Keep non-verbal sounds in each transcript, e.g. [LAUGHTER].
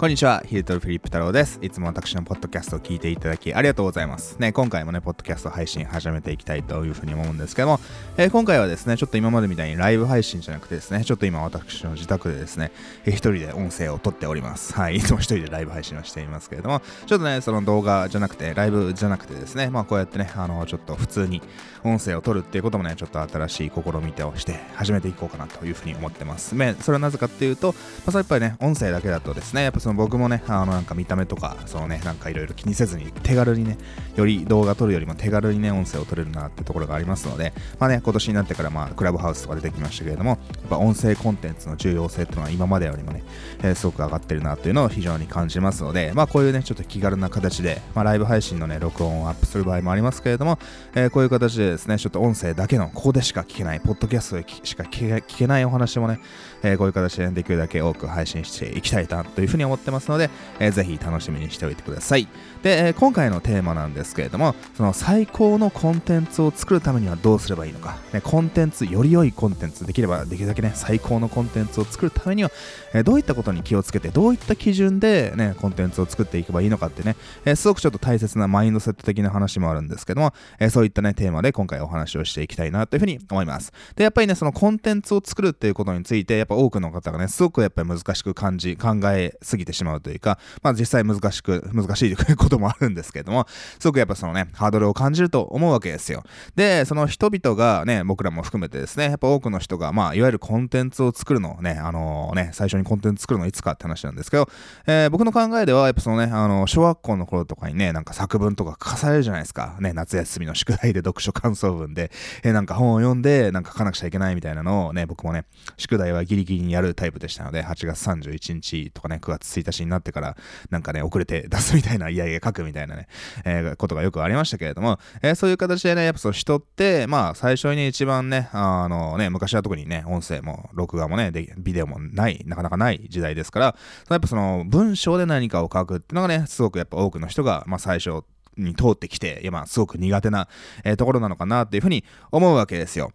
こんにちは、ヒルトルフィリップ太郎です。いつも私のポッドキャストを聞いていただきありがとうございます。ね、今回もね、ポッドキャスト配信始めていきたいというふうに思うんですけども、えー、今回はですね、ちょっと今までみたいにライブ配信じゃなくてですね、ちょっと今私の自宅でですね、えー、一人で音声を撮っております。はい、いつも一人でライブ配信をしていますけれども、ちょっとね、その動画じゃなくて、ライブじゃなくてですね、まあこうやってね、あの、ちょっと普通に音声を撮るっていうこともね、ちょっと新しい試み手をして始めていこうかなというふうに思ってます。ね、それはなぜかっていうと、まあ、それやっぱりね、音声だけだとですね、やっぱその僕もね、あの、なんか見た目とか、そのね、なんかいろいろ気にせずに手軽にね、より動画撮るよりも手軽にね、音声を撮れるなってところがありますので、まあね、今年になってからまあ、クラブハウスとか出てきましたけれども、やっぱ音声コンテンツの重要性っていうのは今までよりもね、えー、すごく上がってるなっていうのを非常に感じますので、まあこういうね、ちょっと気軽な形で、まあライブ配信のね、録音をアップする場合もありますけれども、えー、こういう形でですね、ちょっと音声だけの、ここでしか聞けない、ポッドキャストでしか聞けないお話もね、えー、こういう形で、ね、できるだけ多く配信していきたいなというふうに思ってますので、えー、ぜひ楽しみにしておいてください。で、え、今回のテーマなんですけれども、その最高のコンテンツを作るためにはどうすればいいのか、ね、コンテンツ、より良いコンテンツ、できればできるだけね、最高のコンテンツを作るためには、え、どういったことに気をつけて、どういった基準でね、コンテンツを作っていけばいいのかってね、え、すごくちょっと大切なマインドセット的な話もあるんですけども、え、そういったね、テーマで今回お話をしていきたいなというふうに思います。で、やっぱりね、そのコンテンツを作るっていうことについて、やっぱ多くの方がね、すごくやっぱり難しく感じ、考えすぎててしまうというか、まあ実際難しく、難しいこともあるんですけども、すごくやっぱそのね、ハードルを感じると思うわけですよ。で、その人々がね、僕らも含めてですね、やっぱ多くの人が、まあいわゆるコンテンツを作るのをね、あのー、ね、最初にコンテンツ作るのいつかって話なんですけど、えー、僕の考えでは、やっぱそのね、あの、小学校の頃とかにね、なんか作文とか書かされるじゃないですか。ね、夏休みの宿題で読書感想文で、えー、なんか本を読んで、なんか書かなくちゃいけないみたいなのをね、僕もね、宿題はギリギリにやるタイプでしたので、8月31日とかね、9月1日になってから、なんかね、遅れて出すみたいな、いやいや書くみたいなね、えー、ことがよくありましたけれども、えー、そういう形でね、やっぱその人って、まあ、最初に一番ね、あのね、昔は特にね、音声も、録画もね、でビデオもない、なかなかない時代ですから、やっぱその文章で何かを書くっていうのがね、すごくやっぱ多くの人が、まあ最初に通ってきて、いやまあすごく苦手な、えー、ところなのかなっていうふうに思うわけですよ。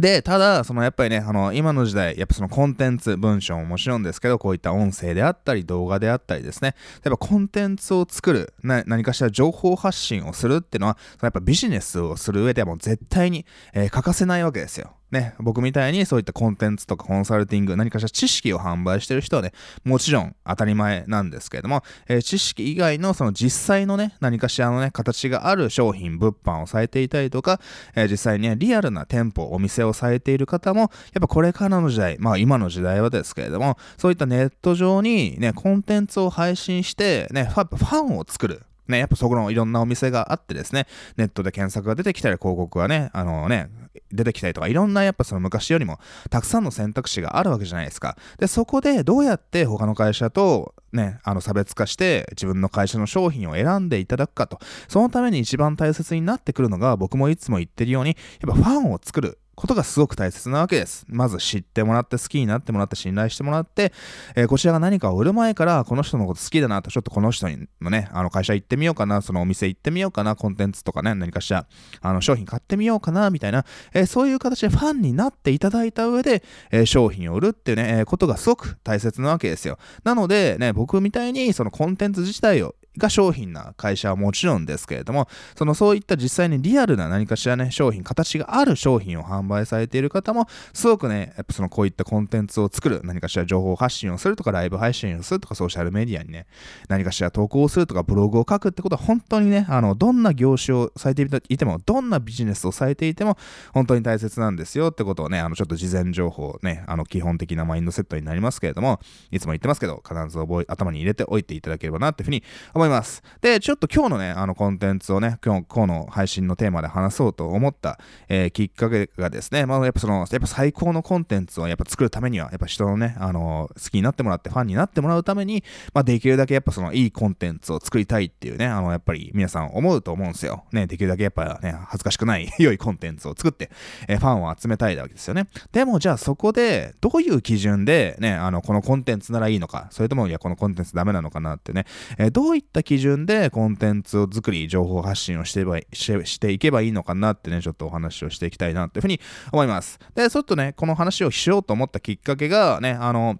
で、ただ、そのやっぱりね、あの、今の時代、やっぱそのコンテンツ、文章ももちろんですけど、こういった音声であったり、動画であったりですね、やっぱコンテンツを作る、何かしら情報発信をするっていうのは、やっぱビジネスをする上ではもう絶対に、えー、欠かせないわけですよ。ね、僕みたいにそういったコンテンツとかコンサルティング、何かしら知識を販売してる人はね、もちろん当たり前なんですけれども、えー、知識以外のその実際のね、何かしらのね、形がある商品、物販をされていたりとか、えー、実際にね、リアルな店舗、お店をされている方も、やっぱこれからの時代、まあ今の時代はですけれども、そういったネット上にね、コンテンツを配信して、ね、ファンを作る。ね、やっぱそこのいろんなお店があってですね、ネットで検索が出てきたり、広告がね、あのね、出てきたりとか、いろんなやっぱその昔よりもたくさんの選択肢があるわけじゃないですか。で、そこでどうやって他の会社とね、あの差別化して自分の会社の商品を選んでいただくかと。そのために一番大切になってくるのが僕もいつも言ってるように、やっぱファンを作る。ことがすごく大切なわけです。まず知ってもらって好きになってもらって信頼してもらって、えー、こちらが何かを売る前からこの人のこと好きだなとちょっとこの人にのね、あの会社行ってみようかな、そのお店行ってみようかな、コンテンツとかね、何かしらあの商品買ってみようかな、みたいな、えー、そういう形でファンになっていただいた上で、えー、商品を売るっていうね、えことがすごく大切なわけですよ。なのでね、僕みたいにそのコンテンツ自体をが商品な会社はもちろんですけれども、そのそういった実際にリアルな何かしらね、商品、形がある商品を販売されている方も、すごくね、やっぱそのこういったコンテンツを作る、何かしら情報発信をするとか、ライブ配信をするとか、ソーシャルメディアにね、何かしら投稿をするとか、ブログを書くってことは本当にね、あの、どんな業種をされていても、どんなビジネスをされていても、本当に大切なんですよってことをね、あの、ちょっと事前情報ね、あの、基本的なマインドセットになりますけれども、いつも言ってますけど、必ず覚え、頭に入れておいていただければなっていうふうに思います。いますで、ちょっと今日のね、あのコンテンツをね、今日、今日の配信のテーマで話そうと思った、えー、きっかけがですね、まあ、やっぱその、やっぱ最高のコンテンツをやっぱ作るためには、やっぱ人のね、あの好きになってもらって、ファンになってもらうために、まあ、できるだけやっぱそのいいコンテンツを作りたいっていうね、あの、やっぱり皆さん思うと思うんですよ。ね、できるだけやっぱね、恥ずかしくない [LAUGHS] 良いコンテンツを作って、えー、ファンを集めたいわけですよね。でもじゃあそこで、どういう基準でね、あの、このコンテンツならいいのか、それとも、いや、このコンテンツダメなのかなってね、えー、どういったた基準でコンテンツを作り、情報発信をしてばしていけばいいのかなってね、ちょっとお話をしていきたいなというふうに思います。で、ちょっとね、この話をしようと思ったきっかけがね、あの、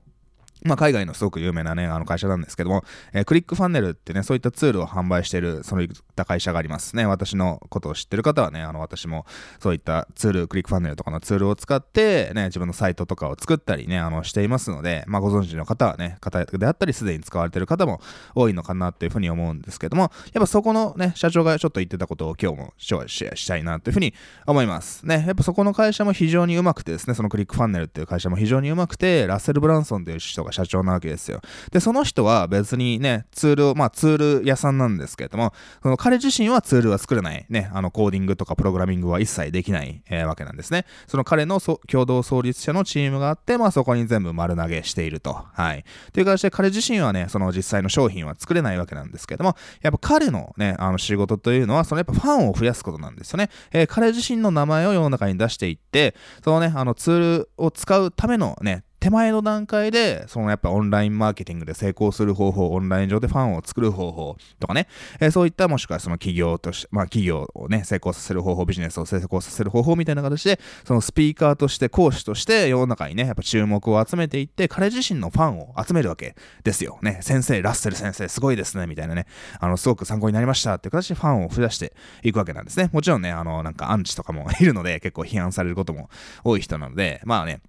まあ、海外のすごく有名なね、あの会社なんですけども、えー、クリックファンネルってね、そういったツールを販売している、そういった会社がありますね。私のことを知ってる方はね、あの、私もそういったツール、クリックファンネルとかのツールを使って、ね、自分のサイトとかを作ったりね、あの、していますので、まあ、ご存知の方はね、方であったり、すでに使われてる方も多いのかなっていうふうに思うんですけども、やっぱそこのね、社長がちょっと言ってたことを今日もシェアしたいなというふうに思います。ね、やっぱそこの会社も非常にうまくてですね、そのクリックファンネルっていう会社も非常にうまくて、ラッセル・ブランソンという人が社長なわけですよ。で、その人は別にね、ツールを、まあツール屋さんなんですけれども、その彼自身はツールは作れない、ね、あのコーディングとかプログラミングは一切できない、えー、わけなんですね。その彼の共同創立者のチームがあって、まあそこに全部丸投げしていると。はい。という形で彼自身はね、その実際の商品は作れないわけなんですけれども、やっぱ彼のね、あの仕事というのは、そのやっぱファンを増やすことなんですよね。えー、彼自身の名前を世の中に出していって、そのね、あのツールを使うためのね、手前の段階で、そのやっぱオンラインマーケティングで成功する方法、オンライン上でファンを作る方法とかね、えー、そういったもしくはその企業として、まあ企業をね、成功させる方法、ビジネスを成功させる方法みたいな形で、そのスピーカーとして講師として世の中にね、やっぱ注目を集めていって、彼自身のファンを集めるわけですよ。ね、先生、ラッセル先生、すごいですね、みたいなね、あの、すごく参考になりましたっていう形でファンを増やしていくわけなんですね。もちろんね、あの、なんかアンチとかもいるので、結構批判されることも多い人なので、まあね、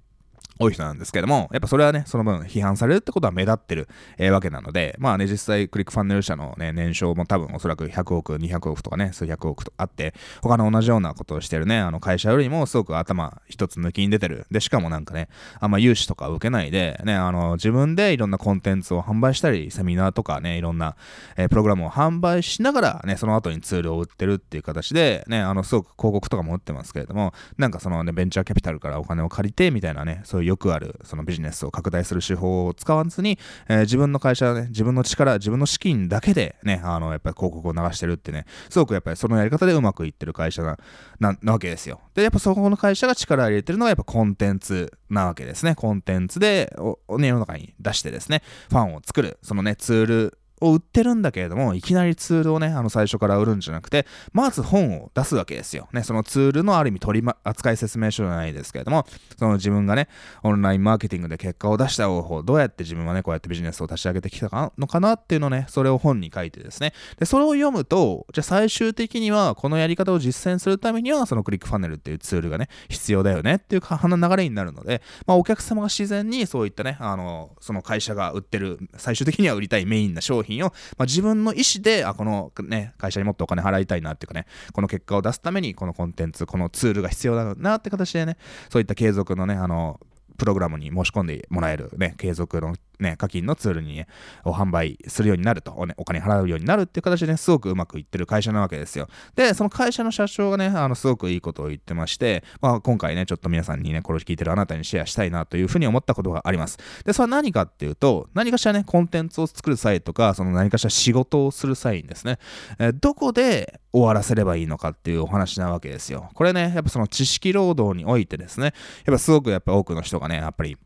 多い人なんですけども、やっぱそれはね、その分批判されるってことは目立ってる、えー、わけなので、まあね、実際クリックファンネル社のね、年商も多分おそらく100億、200億とかね、数百億とあって、他の同じようなことをしてるね、あの会社よりもすごく頭一つ抜きに出てる。で、しかもなんかね、あんま融資とか受けないで、ね、あの、自分でいろんなコンテンツを販売したり、セミナーとかね、いろんな、えー、プログラムを販売しながら、ね、その後にツールを売ってるっていう形で、ね、あの、すごく広告とかも売ってますけれども、なんかそのね、ベンチャーキャピタルからお金を借りて、みたいなね、そういうよくある、そのビジネスを拡大する手法を使わずに、えー、自分の会社ね、自分の力、自分の資金だけでね、あの、やっぱり広告を流してるってね、すごくやっぱりそのやり方でうまくいってる会社な、な、なわけですよ。で、やっぱそこの会社が力を入れてるのはやっぱコンテンツなわけですね。コンテンツで、お、ね、世の中に出してですね、ファンを作る、そのね、ツール、を売ってるんだけれども、いきなりツールをね、あの最初から売るんじゃなくて、まず本を出すわけですよ。ね、そのツールのある意味取り、扱い説明書じゃないですけれども、その自分がね、オンラインマーケティングで結果を出した方法、どうやって自分はね、こうやってビジネスを立ち上げてきたのかなっていうのをね、それを本に書いてですね、で、それを読むと、じゃあ最終的には、このやり方を実践するためには、そのクリックファネルっていうツールがね、必要だよねっていう流れになるので、まあ、お客様が自然にそういったね、あの、その会社が売ってる、最終的には売りたいメインな商品品を、まあ、自分分の意思で、あ、このね、会社にもっとお金払いたいなっていうかね、この結果を出すために、このコンテンツ、このツールが必要だなって形でね、そういった継続のね、あの、プログラムに申し込んでもらえるね、継続のね、課金のツールに、ね、を販売するようになるとお、ね、お金払うようになるっていう形でね、すごくうまくいってる会社なわけですよ。で、その会社の社長がね、あの、すごくいいことを言ってまして、まあ、今回ね、ちょっと皆さんにね、これを聞いてるあなたにシェアしたいなというふうに思ったことがあります。で、それは何かっていうと、何かしらね、コンテンツを作る際とか、その何かしら仕事をする際にですね、えー、どこで終わらせればいいのかっていうお話なわけですよ。これね、やっぱその知識労働においてですね、やっぱすごくやっぱ多くの人がね、やっぱり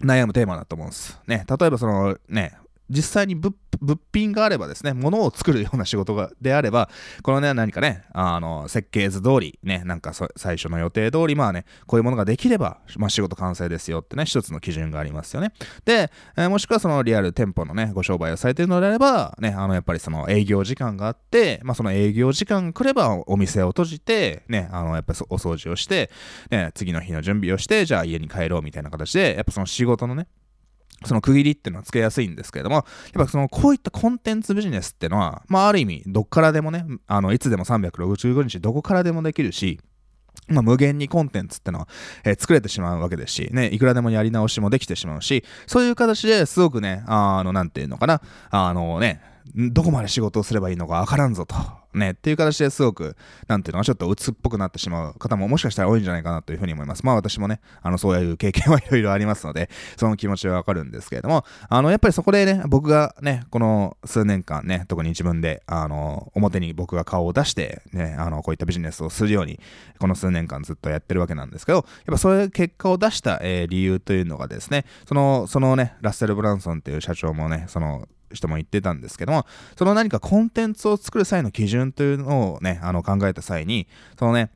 悩むテーマだと思うんです。ね、例えばそのね、実際に物品があればですね、物を作るような仕事がであれば、このね、何かね、あの、設計図通り、ね、なんか最初の予定通り、まあね、こういうものができれば、まあ仕事完成ですよってね、一つの基準がありますよね。で、えー、もしくはそのリアル店舗のね、ご商売をされているのであれば、ね、あの、やっぱりその営業時間があって、まあその営業時間が来ればお店を閉じて、ね、あの、やっぱりお掃除をして、ね、次の日の準備をして、じゃあ家に帰ろうみたいな形で、やっぱその仕事のね、その区切りっていうのはつけやすいんですけれども、やっぱそのこういったコンテンツビジネスっていうのは、まあある意味どっからでもね、あのいつでも365日どこからでもできるし、まあ、無限にコンテンツってのは、えー、作れてしまうわけですし、ね、いくらでもやり直しもできてしまうし、そういう形ですごくね、あの、なんていうのかな、あのね、どこまで仕事をすればいいのかわからんぞと。ね、っていう形ですごく、なんていうのちょっと鬱っぽくなってしまう方ももしかしたら多いんじゃないかなというふうに思います。まあ私もね、あの、そういう経験はいろいろありますので、その気持ちはわかるんですけれども、あの、やっぱりそこでね、僕がね、この数年間ね、特に自分で、あの、表に僕が顔を出して、ね、あの、こういったビジネスをするように、この数年間ずっとやってるわけなんですけど、やっぱそういう結果を出した、えー、理由というのがですね、その、そのね、ラッセル・ブランソンっていう社長もね、その、人も言ってたんですけども、その何かコンテンツを作る際の基準というのをね、あの考えた際に、そのね、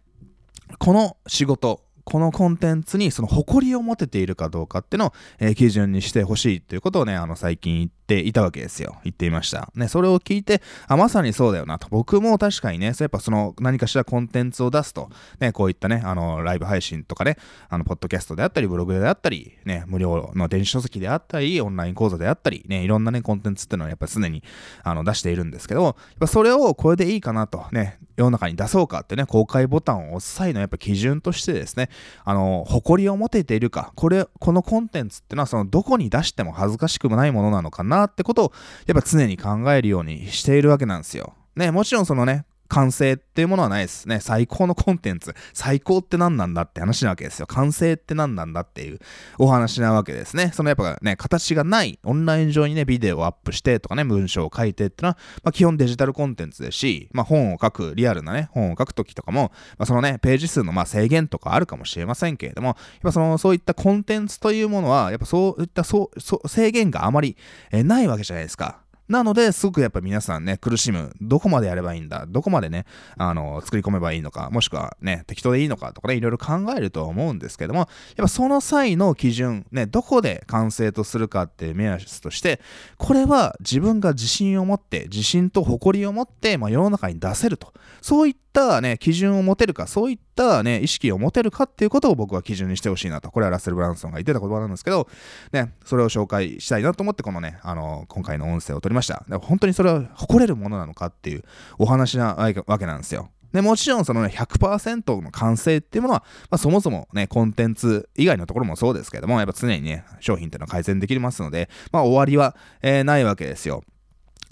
この仕事、このコンテンツにその誇りを持てているかどうかっていうのを、えー、基準にしてほしいということをね、あの、最近言っていたわけですよ。言っていました。ね、それを聞いて、あ、まさにそうだよなと。僕も確かにね、そうやっぱその何かしらコンテンツを出すと、ね、こういったね、あの、ライブ配信とかね、あの、ポッドキャストであったり、ブログであったり、ね、無料の電子書籍であったり、オンライン講座であったり、ね、いろんなね、コンテンツっていうのはやっぱ常に、あの、出しているんですけど、やっぱそれをこれでいいかなと、ね、世の中に出そうかってね、公開ボタンを押す際のやっぱ基準としてですね、あの、誇りを持てているか、これ、このコンテンツっていうのはそのどこに出しても恥ずかしくもないものなのかなってことを、やっぱ常に考えるようにしているわけなんですよ。ね、もちろんそのね、完成っていうものはないですね。最高のコンテンツ。最高って何なんだって話なわけですよ。完成って何なんだっていうお話なわけですね。そのやっぱね、形がない、オンライン上にね、ビデオをアップしてとかね、文章を書いてってのは、まあ、基本デジタルコンテンツですし、まあ、本を書く、リアルなね、本を書くときとかも、まあ、そのね、ページ数のま制限とかあるかもしれませんけれども、やっぱその、そういったコンテンツというものは、やっぱそういったそう制限があまり、えないわけじゃないですか。なので、すごくやっぱ皆さんね、苦しむ。どこまでやればいいんだ？どこまでね、あの、作り込めばいいのか、もしくはね、適当でいいのか？とかね、いろいろ考えるとは思うんですけども、やっぱその際の基準、ね、どこで完成とするかっていう目安として、これは自分が自信を持って、自信と誇りを持って、まあ、世の中に出せると。そういっったね、基準を持てるか、そういったね、意識を持てるかっていうことを僕は基準にしてほしいなと。これはラッセル・ブランソンが言ってた言葉なんですけど、ね、それを紹介したいなと思って、このね、あの、今回の音声を取りました。本当にそれは誇れるものなのかっていうお話なわけなんですよ。で、もちろんそのね、100%の完成っていうものは、まあ、そもそもね、コンテンツ以外のところもそうですけども、やっぱ常にね、商品っていうのは改善できますので、まあ終わりは、えー、ないわけですよ。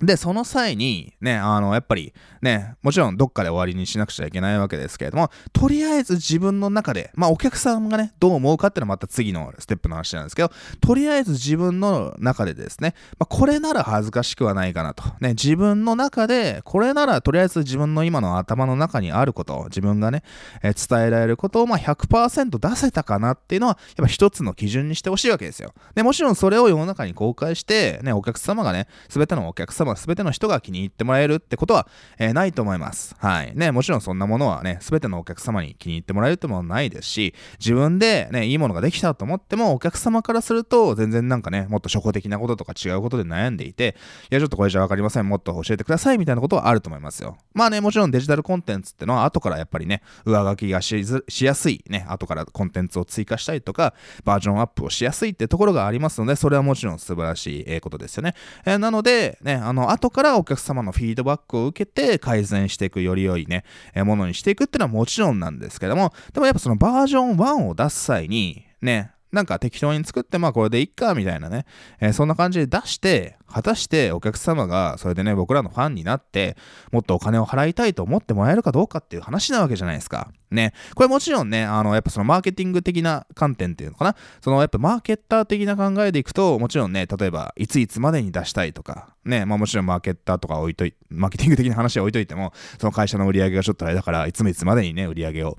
で、その際に、ね、あの、やっぱり、ね、もちろんどっかで終わりにしなくちゃいけないわけですけれども、とりあえず自分の中で、まあお客さんがね、どう思うかっていうのはまた次のステップの話なんですけど、とりあえず自分の中でですね、まあ、これなら恥ずかしくはないかなと。ね、自分の中で、これならとりあえず自分の今の頭の中にあることを、自分がね、えー、伝えられることをまあ100%出せたかなっていうのは、やっぱ一つの基準にしてほしいわけですよ。で、もちろんそれを世の中に公開して、ね、お客様がね、すべてのお客様、すべての人が気に入ってもらえるってことは、えー、ないと思います。はい。ね、もちろんそんなものはね、すべてのお客様に気に入ってもらえるってものはないですし、自分でね、いいものができたと思っても、お客様からすると、全然なんかね、もっと初歩的なこととか違うことで悩んでいて、いや、ちょっとこれじゃわかりません。もっと教えてください。みたいなことはあると思いますよ。まあね、もちろんデジタルコンテンツってのは、後からやっぱりね、上書きがしやすい、ね、後からコンテンツを追加したりとか、バージョンアップをしやすいってところがありますので、それはもちろん素晴らしいことですよね。えー、なので、ね、あの、の後からお客様のフィードバックを受けて改善していくより良いね、え、ものにしていくっていうのはもちろんなんですけども、でもやっぱそのバージョン1を出す際に、ね、なんか適当に作って、まあこれでいっか、みたいなね、えー、そんな感じで出して、果たしてお客様がそれでね、僕らのファンになって、もっとお金を払いたいと思ってもらえるかどうかっていう話なわけじゃないですか。ね。これもちろんね、あの、やっぱそのマーケティング的な観点っていうのかな。そのやっぱマーケッター的な考えでいくと、もちろんね、例えば、いついつまでに出したいとか、ね、まあもちろんマーケッターとか置いとい、マーケティング的な話は置いといても、その会社の売り上げがちょっとあれだから、いつもいつまでにね、売り上げを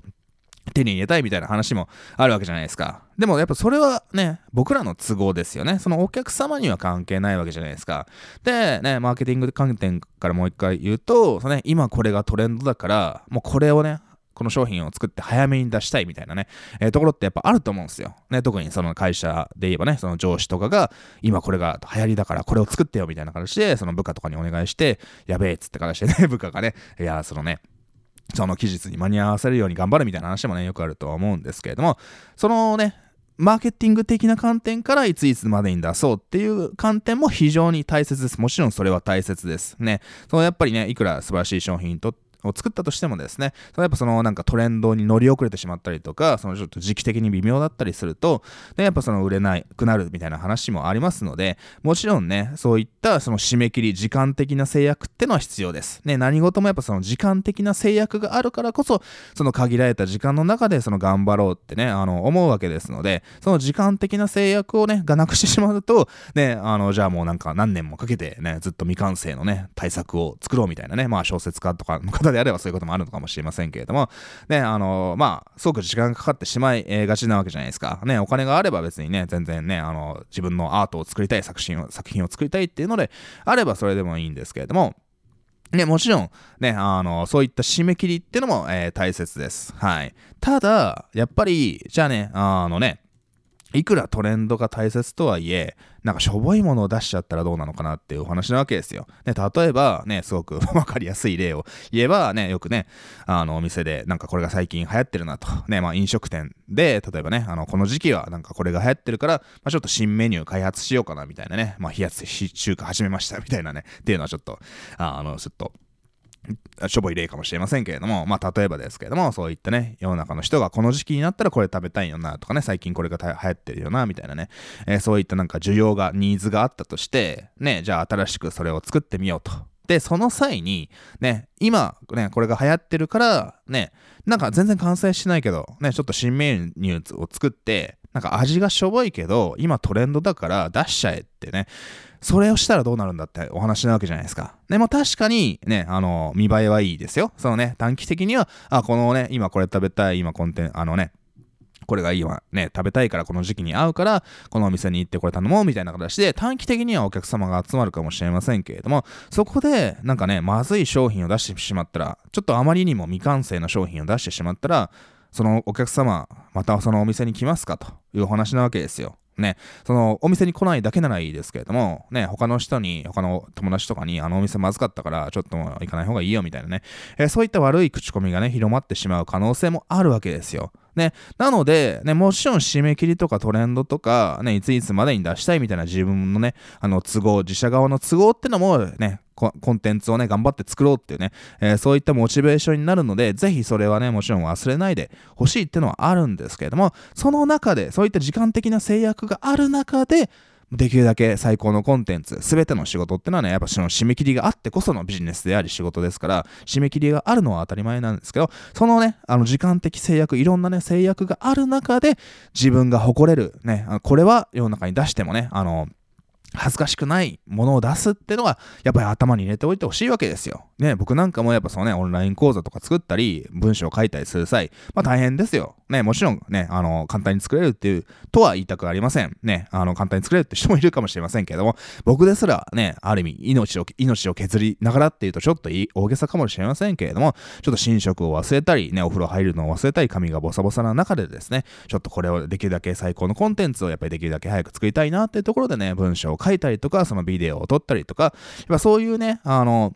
手に入れたいみたいな話もあるわけじゃないですか。でもやっぱそれはね、僕らの都合ですよね。そのお客様には関係ないわけじゃないですか。で、ね、マーケティング観点からもう一回言うと、そのね、今これがトレンドだから、もうこれをね、この商品を作って早めに出したいみたいなね、えー、ところってやっぱあると思うんですよ。ね、特にその会社で言えばね、その上司とかが、今これが流行りだからこれを作ってよみたいな形で、その部下とかにお願いして、やべえっつって形でね、部下がね、いや、そのね、その期日に間に合わせるように頑張るみたいな話もね、よくあるとは思うんですけれども、そのね、マーケティング的な観点からいついつまでに出そうっていう観点も非常に大切です。もちろんそれは大切です。ね。そのやっぱりね、いくら素晴らしい商品とを作ったとしてもですね、そのやっぱそのなんかトレンドに乗り遅れてしまったりとか、そのちょっと時期的に微妙だったりすると、で、やっぱその売れないくなるみたいな話もありますので、もちろんね、そういったその締め切り、時間的な制約ってのは必要です。ね、何事もやっぱその時間的な制約があるからこそ、その限られた時間の中でその頑張ろうってね、あの、思うわけですので、その時間的な制約をね、がなくしてしまうと、ね、あの、じゃあもうなんか何年もかけてね、ずっと未完成のね、対策を作ろうみたいなね、まあ小説家とかの方であればそういうこともあるのかもしれませんけれども、ね、あの、まあ、すごく時間がかかってしまいがちなわけじゃないですか。ね、お金があれば別にね、全然ね、あの、自分のアートを作りたい作品を、作品を作りたいっていうので、あればそれでもいいんですけれども、ね、もちろん、ね、あの、そういった締め切りっていうのも、えー、大切です。はい。ただ、やっぱり、じゃあね、あのね、いくらトレンドが大切とはいえ、なんかしょぼいものを出しちゃったらどうなのかなっていうお話なわけですよ。ね、例えばね、すごく [LAUGHS] わかりやすい例を言えばね、よくね、あの、お店でなんかこれが最近流行ってるなと。ね、まあ飲食店で、例えばね、あの、この時期はなんかこれが流行ってるから、まあちょっと新メニュー開発しようかなみたいなね、まあ冷やつ中華始めましたみたいなね、っていうのはちょっと、あの、ちょっと、しょぼい例かもしれませんけれども、まあ、例えばですけれども、そういったね、世の中の人がこの時期になったらこれ食べたいよなとかね、最近これが流行ってるよな、みたいなね、えー、そういったなんか需要が、ニーズがあったとして、ね、じゃあ新しくそれを作ってみようと。で、その際に、ね、今、ね、これが流行ってるから、ね、なんか全然完成しないけど、ね、ちょっと新メニューを作って、なんか味がしょぼいけど、今トレンドだから出しちゃえってね、それをしたらどうなるんだってお話なわけじゃないですか。でも確かにね、あの、見栄えはいいですよ。そのね、短期的には、あ、このね、今これ食べたい、今コンテン、あのね、これが今ね、食べたいからこの時期に合うから、このお店に行ってこれ頼もうみたいな形で、短期的にはお客様が集まるかもしれませんけれども、そこでなんかね、まずい商品を出してしまったら、ちょっとあまりにも未完成な商品を出してしまったら、そのお客様、またそのお店に来ますかというお話なわけですよ。ね、そのお店に来ないだけならいいですけれども、ね、他の人に、他の友達とかに、あのお店まずかったから、ちょっとも行かない方がいいよみたいなね、えー、そういった悪い口コミがね、広まってしまう可能性もあるわけですよ。ね、なので、ね、もちろん締め切りとかトレンドとか、ね、いついつまでに出したいみたいな自分のね、あの都合、自社側の都合ってのもね、コンテンツをね、頑張って作ろうっていうね、えー、そういったモチベーションになるので、ぜひそれはね、もちろん忘れないでほしいっていうのはあるんですけれども、その中で、そういった時間的な制約がある中で、できるだけ最高のコンテンツ、すべての仕事ってのはね、やっぱその締め切りがあってこそのビジネスであり仕事ですから、締め切りがあるのは当たり前なんですけど、そのね、あの時間的制約、いろんなね、制約がある中で、自分が誇れる、ね、これは世の中に出してもね、あの、恥ずかしくないものを出すってのは、やっぱり頭に入れておいてほしいわけですよ。ね、僕なんかもやっぱそのね、オンライン講座とか作ったり、文章を書いたりする際、まあ大変ですよ。ね、もちろんね、あの、簡単に作れるっていう、とは言いたくありません。ね、あの、簡単に作れるって人もいるかもしれませんけども、僕ですらね、ある意味、命を、命を削りながらっていうとちょっと大げさかもしれませんけれども、ちょっと寝食を忘れたり、ね、お風呂入るのを忘れたり、髪がボサボサな中でですね、ちょっとこれをできるだけ最高のコンテンツをやっぱりできるだけ早く作りたいなっていうところでね、文章を書いたりとか、そのビデオを撮ったりとか、やっぱそういうね、あの、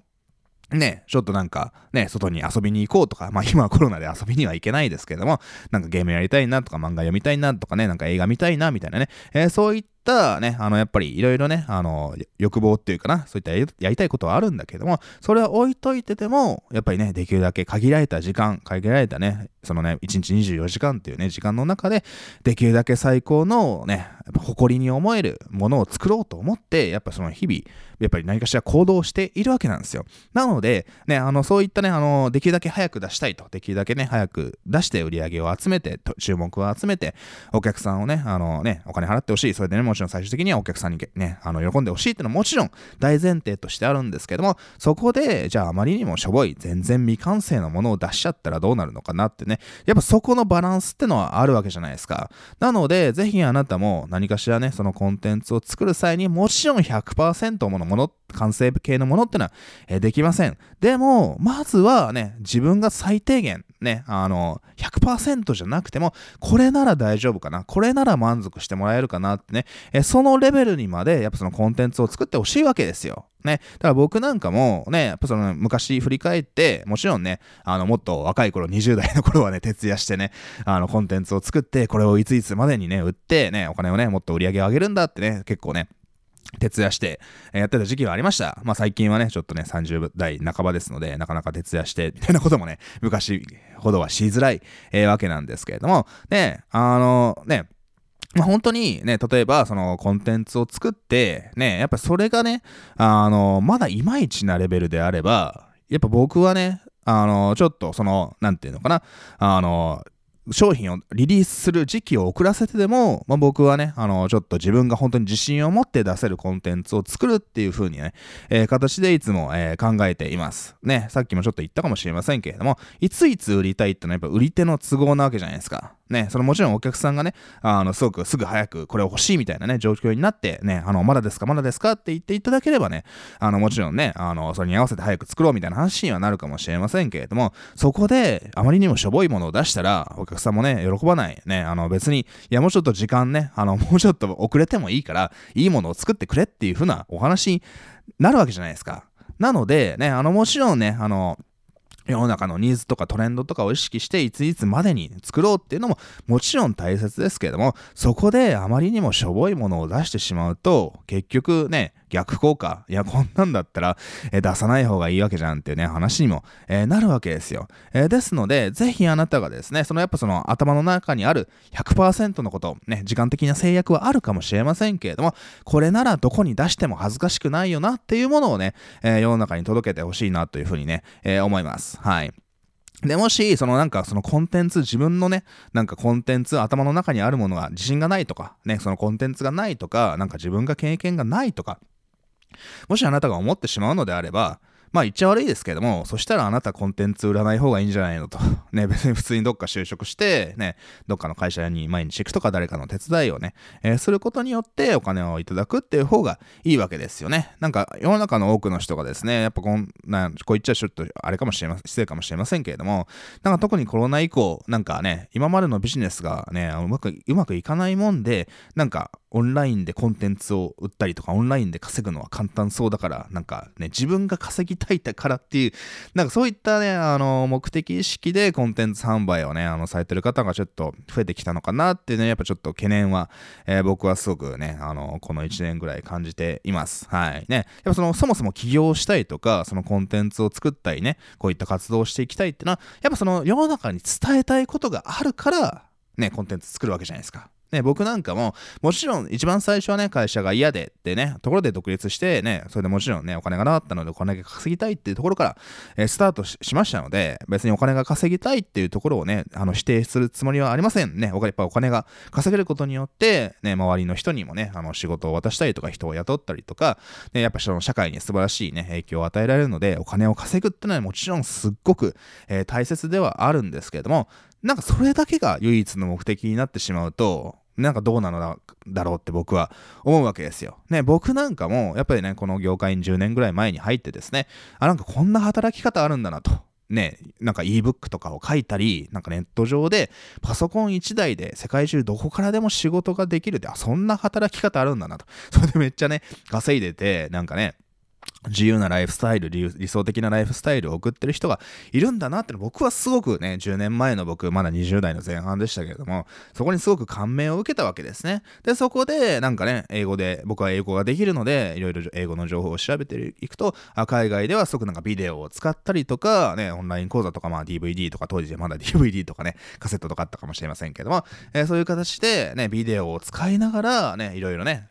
ね、ちょっとなんか、ね、外に遊びに行こうとか、まあ今はコロナで遊びには行けないですけども、なんかゲームやりたいなとか漫画読みたいなとかね、なんか映画見たいなみたいなね、えー、そういったね、あの、やっぱりいろいろね、あの、欲望っていうかな、そういったやりたいことはあるんだけども、それは置いといてても、やっぱりね、できるだけ限られた時間、限られたね、そのね、1日24時間っていうね、時間の中で、できるだけ最高のね、誇りに思えるものを作ろうと思って、やっぱその日々、やっぱり何かしら行動しているわけなんですよ。なので、ね、あの、そういったね、あの、できるだけ早く出したいと、できるだけね、早く出して売り上げを集めて、注目を集めて、お客さんをね、あのね、お金払ってほしい。それでね、もちろん最終的にはお客さんにね、あの、喜んでほしいってのはもちろん大前提としてあるんですけども、そこで、じゃああまりにもしょぼい、全然未完成のものを出しちゃったらどうなるのかなってね、やっぱそこのバランスってのはあるわけじゃないですか。なので、ぜひあなたも何かしらね、そのコンテンツを作る際にもちろん100%ものもの、完成系のものってのは、えできません。でも、まずはね、自分が最低限、ね、あの、100%じゃなくても、これなら大丈夫かな、これなら満足してもらえるかなってね、えそのレベルにまで、やっぱそのコンテンツを作ってほしいわけですよ。ね。だから僕なんかもね、やっぱその昔振り返って、もちろんね、あの、もっと若い頃、20代の頃はね、徹夜してね、あの、コンテンツを作って、これをいついつまでにね、売って、ね、お金をね、もっと売り上げを上げるんだってね、結構ね、徹夜して、えやってた時期はありました。まあ最近はね、ちょっとね、30代半ばですので、なかなか徹夜して、みたいなこともね、昔ほどはしづらい、えー、わけなんですけれども、ね、あのね、まあ、本当にね、例えばそのコンテンツを作って、ね、やっぱそれがね、あの、まだいまいちなレベルであれば、やっぱ僕はね、あの、ちょっとその、なんていうのかな、あの、商品をリリースする時期を遅らせてでも、まあ、僕はね、あの、ちょっと自分が本当に自信を持って出せるコンテンツを作るっていう風にね、えー、形でいつも、えー、考えています。ね、さっきもちょっと言ったかもしれませんけれども、いついつ売りたいってのはやっぱ売り手の都合なわけじゃないですか。ね、そのもちろんお客さんがね、あの、すごくすぐ早くこれを欲しいみたいなね、状況になって、ね、あの、まだですか、まだですかって言っていただければね、あの、もちろんね、あの、それに合わせて早く作ろうみたいな話にはなるかもしれませんけれども、そこであまりにもしょぼいものを出したら、お客さんもね、喜ばない。ね、あの、別に、いや、もうちょっと時間ね、あの、もうちょっと遅れてもいいから、いいものを作ってくれっていう風なお話になるわけじゃないですか。なので、ね、あの、もちろんね、あの、世の中のニーズとかトレンドとかを意識していついつまでに作ろうっていうのももちろん大切ですけれどもそこであまりにもしょぼいものを出してしまうと結局ね逆効果。いや、こんなんだったら、え、出さない方がいいわけじゃんっていうね、話にも、えー、なるわけですよ。えー、ですので、ぜひあなたがですね、そのやっぱその頭の中にある100%のこと、ね、時間的な制約はあるかもしれませんけれども、これならどこに出しても恥ずかしくないよなっていうものをね、え世の中に届けてほしいなというふうにね、え思います。はい。で、もし、そのなんかそのコンテンツ、自分のね、なんかコンテンツ、頭の中にあるものが自信がないとか、ね、そのコンテンツがないとか、なんか自分が経験がないとか、もしあなたが思ってしまうのであれば、まあ言っちゃ悪いですけども、そしたらあなたコンテンツ売らない方がいいんじゃないのと。[LAUGHS] ね、別に普通にどっか就職して、ね、どっかの会社に毎日行くとか誰かの手伝いをね、えー、することによってお金をいただくっていう方がいいわけですよね。なんか世の中の多くの人がですね、やっぱこんな、こう言っちゃちょっとあれかもしれません、失礼かもしれませんけれども、なんか特にコロナ以降、なんかね、今までのビジネスがね、うまく、うまくいかないもんで、なんかオンラインでコンテンツを売ったりとか、オンラインで稼ぐのは簡単そうだから、なんかね、自分が稼ぎたいからっていう、なんかそういったね、あの、目的意識でコンテンツ販売をね、あの、されてる方がちょっと増えてきたのかなってね、やっぱちょっと懸念は、えー、僕はすごくね、あの、この1年ぐらい感じています。はい。ね、やっぱその、そもそも起業したいとか、そのコンテンツを作ったりね、こういった活動をしていきたいっていうのは、やっぱその世の中に伝えたいことがあるから、ね、コンテンツ作るわけじゃないですか。ね、僕なんかも、もちろん一番最初はね、会社が嫌でってね、ところで独立してね、それでもちろんね、お金がなかったのでお金が稼ぎたいっていうところから、えー、スタートしましたので、別にお金が稼ぎたいっていうところをね、あの否定するつもりはありませんね。やっぱお金が稼げることによって、ね、周りの人にもね、あの仕事を渡したりとか、人を雇ったりとか、ね、やっぱその社会に素晴らしいね、影響を与えられるので、お金を稼ぐってのはもちろんすっごく、えー、大切ではあるんですけれども、なんかそれだけが唯一の目的になってしまうと、なんかどうなのだろうって僕は思うわけですよ。ね、僕なんかも、やっぱりね、この業界に10年ぐらい前に入ってですね、あ、なんかこんな働き方あるんだなと。ね、なんか ebook とかを書いたり、なんかネット上でパソコン1台で世界中どこからでも仕事ができるって、あ、そんな働き方あるんだなと。それでめっちゃね、稼いでて、なんかね、自由なライフスタイル、理想的なライフスタイルを送ってる人がいるんだなって僕はすごくね、10年前の僕、まだ20代の前半でしたけれども、そこにすごく感銘を受けたわけですね。で、そこで、なんかね、英語で、僕は英語ができるので、いろいろ英語の情報を調べていくと、あ海外ではすごくなんかビデオを使ったりとか、ね、オンライン講座とか、まあ DVD とか、当時まだ DVD とかね、カセットとかあったかもしれませんけども、えー、そういう形でね、ビデオを使いながら、ね、いろいろね、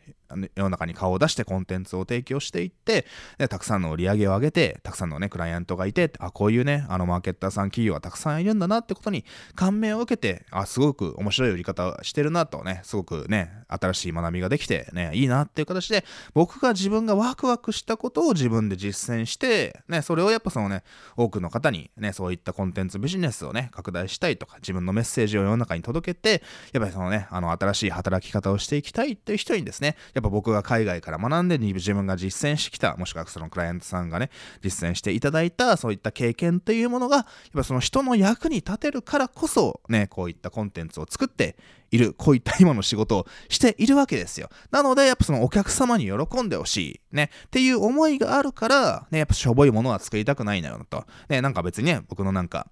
世の中に顔を出してコンテンツを提供していって、でたくさんの売り上げを上げて、たくさんのね、クライアントがいて、あ、こういうね、あのマーケッターさん企業はたくさんいるんだなってことに感銘を受けて、あ、すごく面白い売り方をしてるなとね、すごくね、新しい学びができてね、いいなっていう形で、僕が自分がワクワクしたことを自分で実践して、ね、それをやっぱそのね、多くの方にね、そういったコンテンツビジネスをね、拡大したいとか、自分のメッセージを世の中に届けて、やっぱりそのね、あの、新しい働き方をしていきたいっていう人にですね、やっぱ僕が海外から学んで自分が実践してきた、もしくはそのクライアントさんがね、実践していただいた、そういった経験というものが、やっぱその人の役に立てるからこそ、ね、こういったコンテンツを作っている、こういった今の仕事をしているわけですよ。なので、やっぱそのお客様に喜んでほしい、ね、っていう思いがあるから、ね、やっぱしょぼいものは作りたくないんだよなと。ね、なんか別にね、僕のなんか、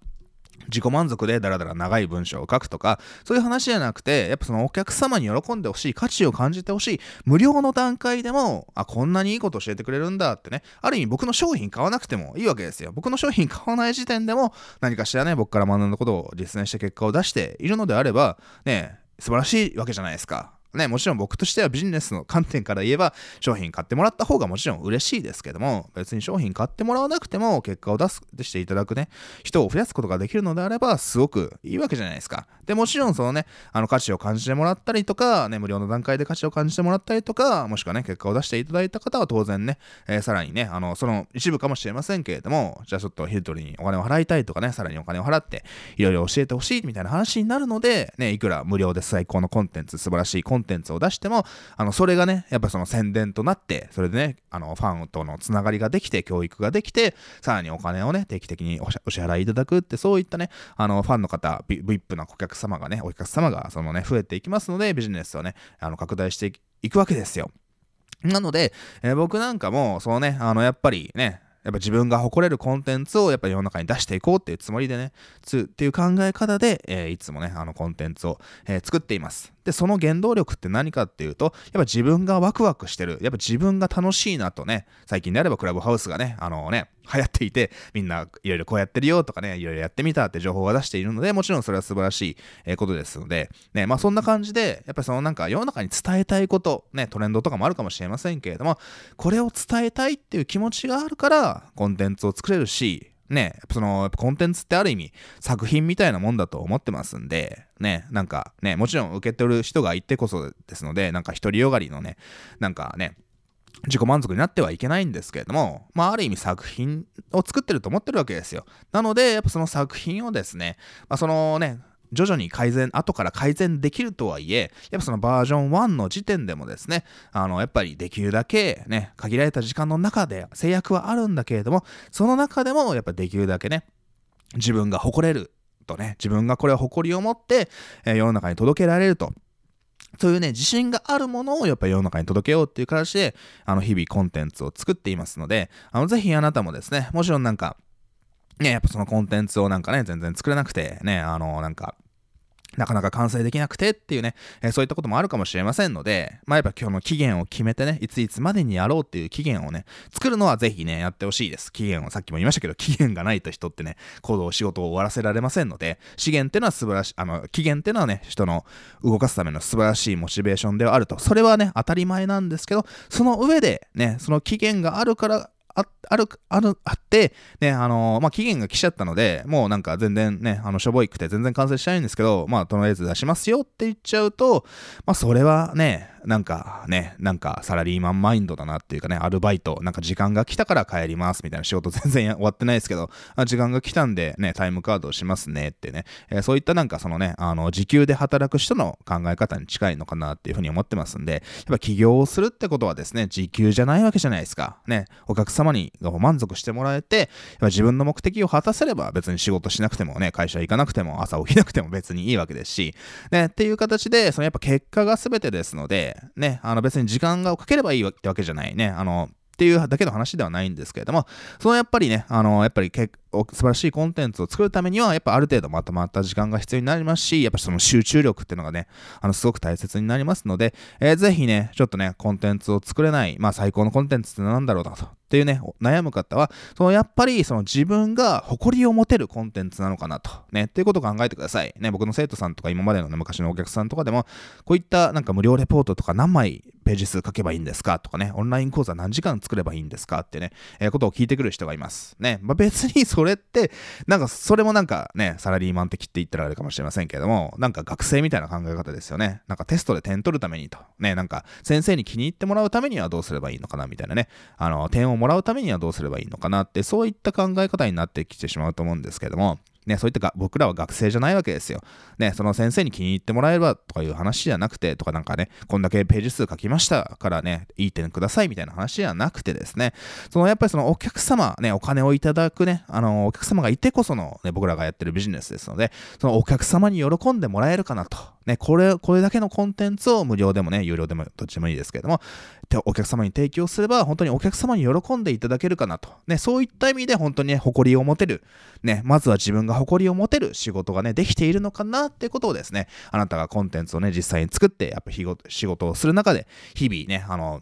自己満足でダラダラ長い文章を書くとか、そういう話じゃなくて、やっぱそのお客様に喜んでほしい、価値を感じてほしい、無料の段階でも、あ、こんなにいいこと教えてくれるんだってね、ある意味僕の商品買わなくてもいいわけですよ。僕の商品買わない時点でも、何かしらね、僕から学んだことを実践して結果を出しているのであれば、ね、素晴らしいわけじゃないですか。ね、もちろん僕としてはビジネスの観点から言えば、商品買ってもらった方がもちろん嬉しいですけども、別に商品買ってもらわなくても結果を出す、していただくね、人を増やすことができるのであれば、すごくいいわけじゃないですか。で、もちろんそのね、あの価値を感じてもらったりとか、ね、無料の段階で価値を感じてもらったりとか、もしくはね、結果を出していただいた方は当然ね、えー、さらにね、あの、その一部かもしれませんけれども、じゃあちょっとヒルトリにお金を払いたいとかね、さらにお金を払って、いろいろ教えてほしいみたいな話になるので、ね、いくら無料で最高のコンテンツ、素晴らしいコンテンツンテンツを出しても、あの、それがね、やっぱその宣伝となって、それでね、あの、ファンとのつながりができて、教育ができて、さらにお金をね、定期的にお支払いいただくって、そういったね、あの、ファンの方、VIP な顧客様がね、お客様が、そのね、増えていきますので、ビジネスをね、あの、拡大していくわけですよ。なので、えー、僕なんかも、そうね、あの、やっぱりね、やっぱ自分が誇れるコンテンツをやっぱ世の中に出していこうっていうつもりでね、つっていう考え方で、えー、いつもね、あのコンテンツを、えー、作っています。で、その原動力って何かっていうと、やっぱ自分がワクワクしてる。やっぱ自分が楽しいなとね、最近であればクラブハウスがね、あのね、流行っていて、みんないろいろこうやってるよとかね、いろいろやってみたって情報を出しているので、もちろんそれは素晴らしいことですので、ね、まあそんな感じで、やっぱりそのなんか世の中に伝えたいこと、ね、トレンドとかもあるかもしれませんけれども、これを伝えたいっていう気持ちがあるから、コンテンツを作れるし、ね、その、コンテンツってある意味、作品みたいなもんだと思ってますんで、ね、なんかね、もちろん受け取る人がいてこそですので、なんか独りよがりのね、なんかね、自己満足になってはいけないんですけれども、まあ、ある意味作品を作ってると思ってるわけですよ。なので、やっぱその作品をですね、まあ、そのね、徐々に改善、後から改善できるとはいえ、やっぱそのバージョン1の時点でもですね、あの、やっぱりできるだけね、限られた時間の中で制約はあるんだけれども、その中でもやっぱできるだけね、自分が誇れるとね、自分がこれを誇りを持って、え、世の中に届けられると。そういうね、自信があるものをやっぱり世の中に届けようっていう形で、あの、日々コンテンツを作っていますので、あの、ぜひあなたもですね、もちろんなんか、ね、やっぱそのコンテンツをなんかね、全然作れなくて、ね、あの、なんか、なかなか完成できなくてっていうね、えー、そういったこともあるかもしれませんので、まあ、やっぱ今日の期限を決めてね、いついつまでにやろうっていう期限をね、作るのはぜひね、やってほしいです。期限をさっきも言いましたけど、期限がないと人ってね、行動、仕事を終わらせられませんので、資源っていうのは素晴らしい、あの、期限っていうのはね、人の動かすための素晴らしいモチベーションではあると。それはね、当たり前なんですけど、その上でね、その期限があるからあある、ある、あって、ね、あのー、まあ、期限が来ちゃったので、もうなんか全然ね、あの、しょぼいくて全然完成しないんですけど、まあ、とりあえず出しますよって言っちゃうと、まあ、それはね、なんかね、なんかサラリーマンマインドだなっていうかね、アルバイト、なんか時間が来たから帰りますみたいな仕事全然終わってないですけど、[LAUGHS] あ時間が来たんでね、タイムカードをしますねってね、えー、そういったなんかそのね、あの、時給で働く人の考え方に近いのかなっていうふうに思ってますんで、やっぱ起業をするってことはですね、時給じゃないわけじゃないですか。ね、お客様に満足してもらえて、やっぱ自分の目的を果たせれば別に仕事しなくてもね、会社行かなくても朝起きなくても別にいいわけですし、ね、っていう形で、そのやっぱ結果が全てですので、ね、あの別に時間がかければいいってわけじゃないね。あの、っていうだけの話ではないんですけれども、そのやっぱりね、あの、やっぱり結素晴らしいコンテンツを作るためには、やっぱある程度まとまった時間が必要になりますし、やっぱその集中力っていうのがね、あの、すごく大切になりますので、えー、ぜひね、ちょっとね、コンテンツを作れない、まあ最高のコンテンツって何だろうなと。っていうね、悩む方は、そのやっぱりその自分が誇りを持てるコンテンツなのかなと、ね、っていうことを考えてください。ね、僕の生徒さんとか今までのね、昔のお客さんとかでも、こういったなんか無料レポートとか何枚ページ数書けばいいんですかとかね、オンライン講座何時間作ればいいんですかってね、えー、ことを聞いてくる人がいます。ね、まあ、別にそれって、なんかそれもなんかね、サラリーマン的って言ったらあれかもしれませんけれども、なんか学生みたいな考え方ですよね。なんかテストで点取るためにと、ね、なんか先生に気に入ってもらうためにはどうすればいいのかなみたいなね、あの、点をもらうためにはどうすればいいのかなって、そういった考え方になってきてしまうと思うんですけども、ね、そういったが僕らは学生じゃないわけですよ。ね、その先生に気に入ってもらえればとかいう話じゃなくて、とかなんかね、こんだけページ数書きましたからね、いい点くださいみたいな話じゃなくてですね、そのやっぱりそのお客様、ね、お金をいただくね、あの、お客様がいてこその、ね、僕らがやってるビジネスですので、そのお客様に喜んでもらえるかなと。ね、これ、これだけのコンテンツを無料でもね、有料でもどっちでもいいですけれども、お客様に提供すれば、本当にお客様に喜んでいただけるかなと。ね、そういった意味で本当にね、誇りを持てる。ね、まずは自分が誇りを持てる仕事がね、できているのかなってことをですね、あなたがコンテンツをね、実際に作って、やっぱ仕事をする中で、日々ね、あの、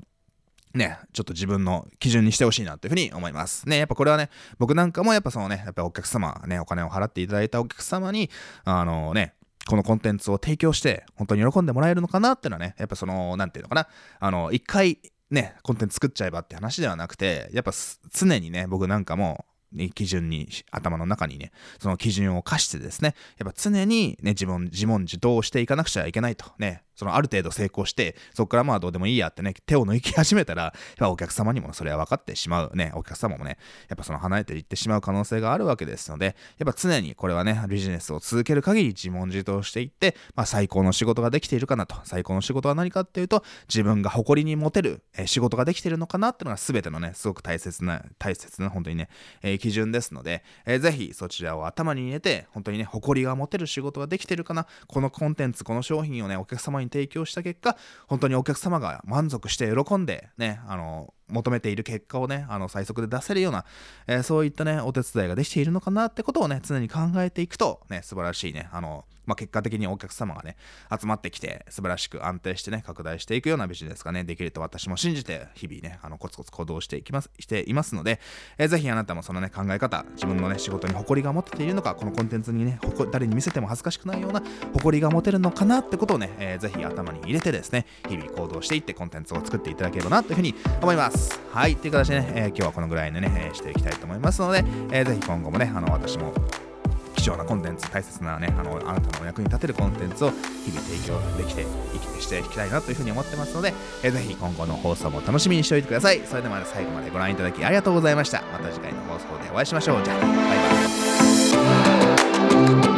ね、ちょっと自分の基準にしてほしいなというふうに思います。ね、やっぱこれはね、僕なんかもやっぱそのね、やっぱお客様、ね、お金を払っていただいたお客様に、あのね、このコンテンツを提供して本当に喜んでもらえるのかなっていうのはね、やっぱその、なんていうのかな、あの、一回ね、コンテンツ作っちゃえばって話ではなくて、やっぱ常にね、僕なんかも、基準に、頭の中にね、その基準を課してですね、やっぱ常にね、自分、自問自答していかなくちゃいけないと。ね、そのある程度成功して、そこからまあどうでもいいやってね、手を抜き始めたら、やっぱお客様にもそれは分かってしまう。ね、お客様もね、やっぱその離れていってしまう可能性があるわけですので、やっぱ常にこれはね、ビジネスを続ける限り自問自答していって、まあ最高の仕事ができているかなと。最高の仕事は何かっていうと、自分が誇りに持てる、仕事ができているのかなっていうのが全てのね、すごく大切な、大切な本当にね、えー、基準ですので、えー、ぜひそちらを頭に入れて、本当にね、誇りが持てる仕事ができてるかな、このコンテンツ、この商品をね、お客様に提供した結果、本当にお客様が満足して喜んでね、あの、求めている結果をね、あの、最速で出せるような、えー、そういったね、お手伝いができているのかなってことをね、常に考えていくと、ね、素晴らしいね、あの、まあ、結果的にお客様がね、集まってきて、素晴らしく安定してね、拡大していくようなビジネスがね、できると私も信じて、日々ね、あの、コツコツ行動していきます、していますので、えー、ぜひあなたもそのね、考え方、自分のね、仕事に誇りが持っているのか、このコンテンツにね、誰に見せても恥ずかしくないような誇りが持てるのかなってことをね、えー、ぜひ頭に入れてですね、日々行動していってコンテンツを作っていただければなというふうに思います。はい、という形でね、えー、今日はこのぐらいでね、えー、していきたいと思いますので、えー、ぜひ今後もね、あの、私も貴重なコンテンツ、大切なね、あの、あなたのお役に立てるコンテンツを日々提供できて、生きてしていきたいなというふうに思ってますので、えー、ぜひ今後の放送も楽しみにしておいてください。それでは最後までご覧いただきありがとうございました。また次回の放送でお会いしましょう。じゃあ、バイバイ。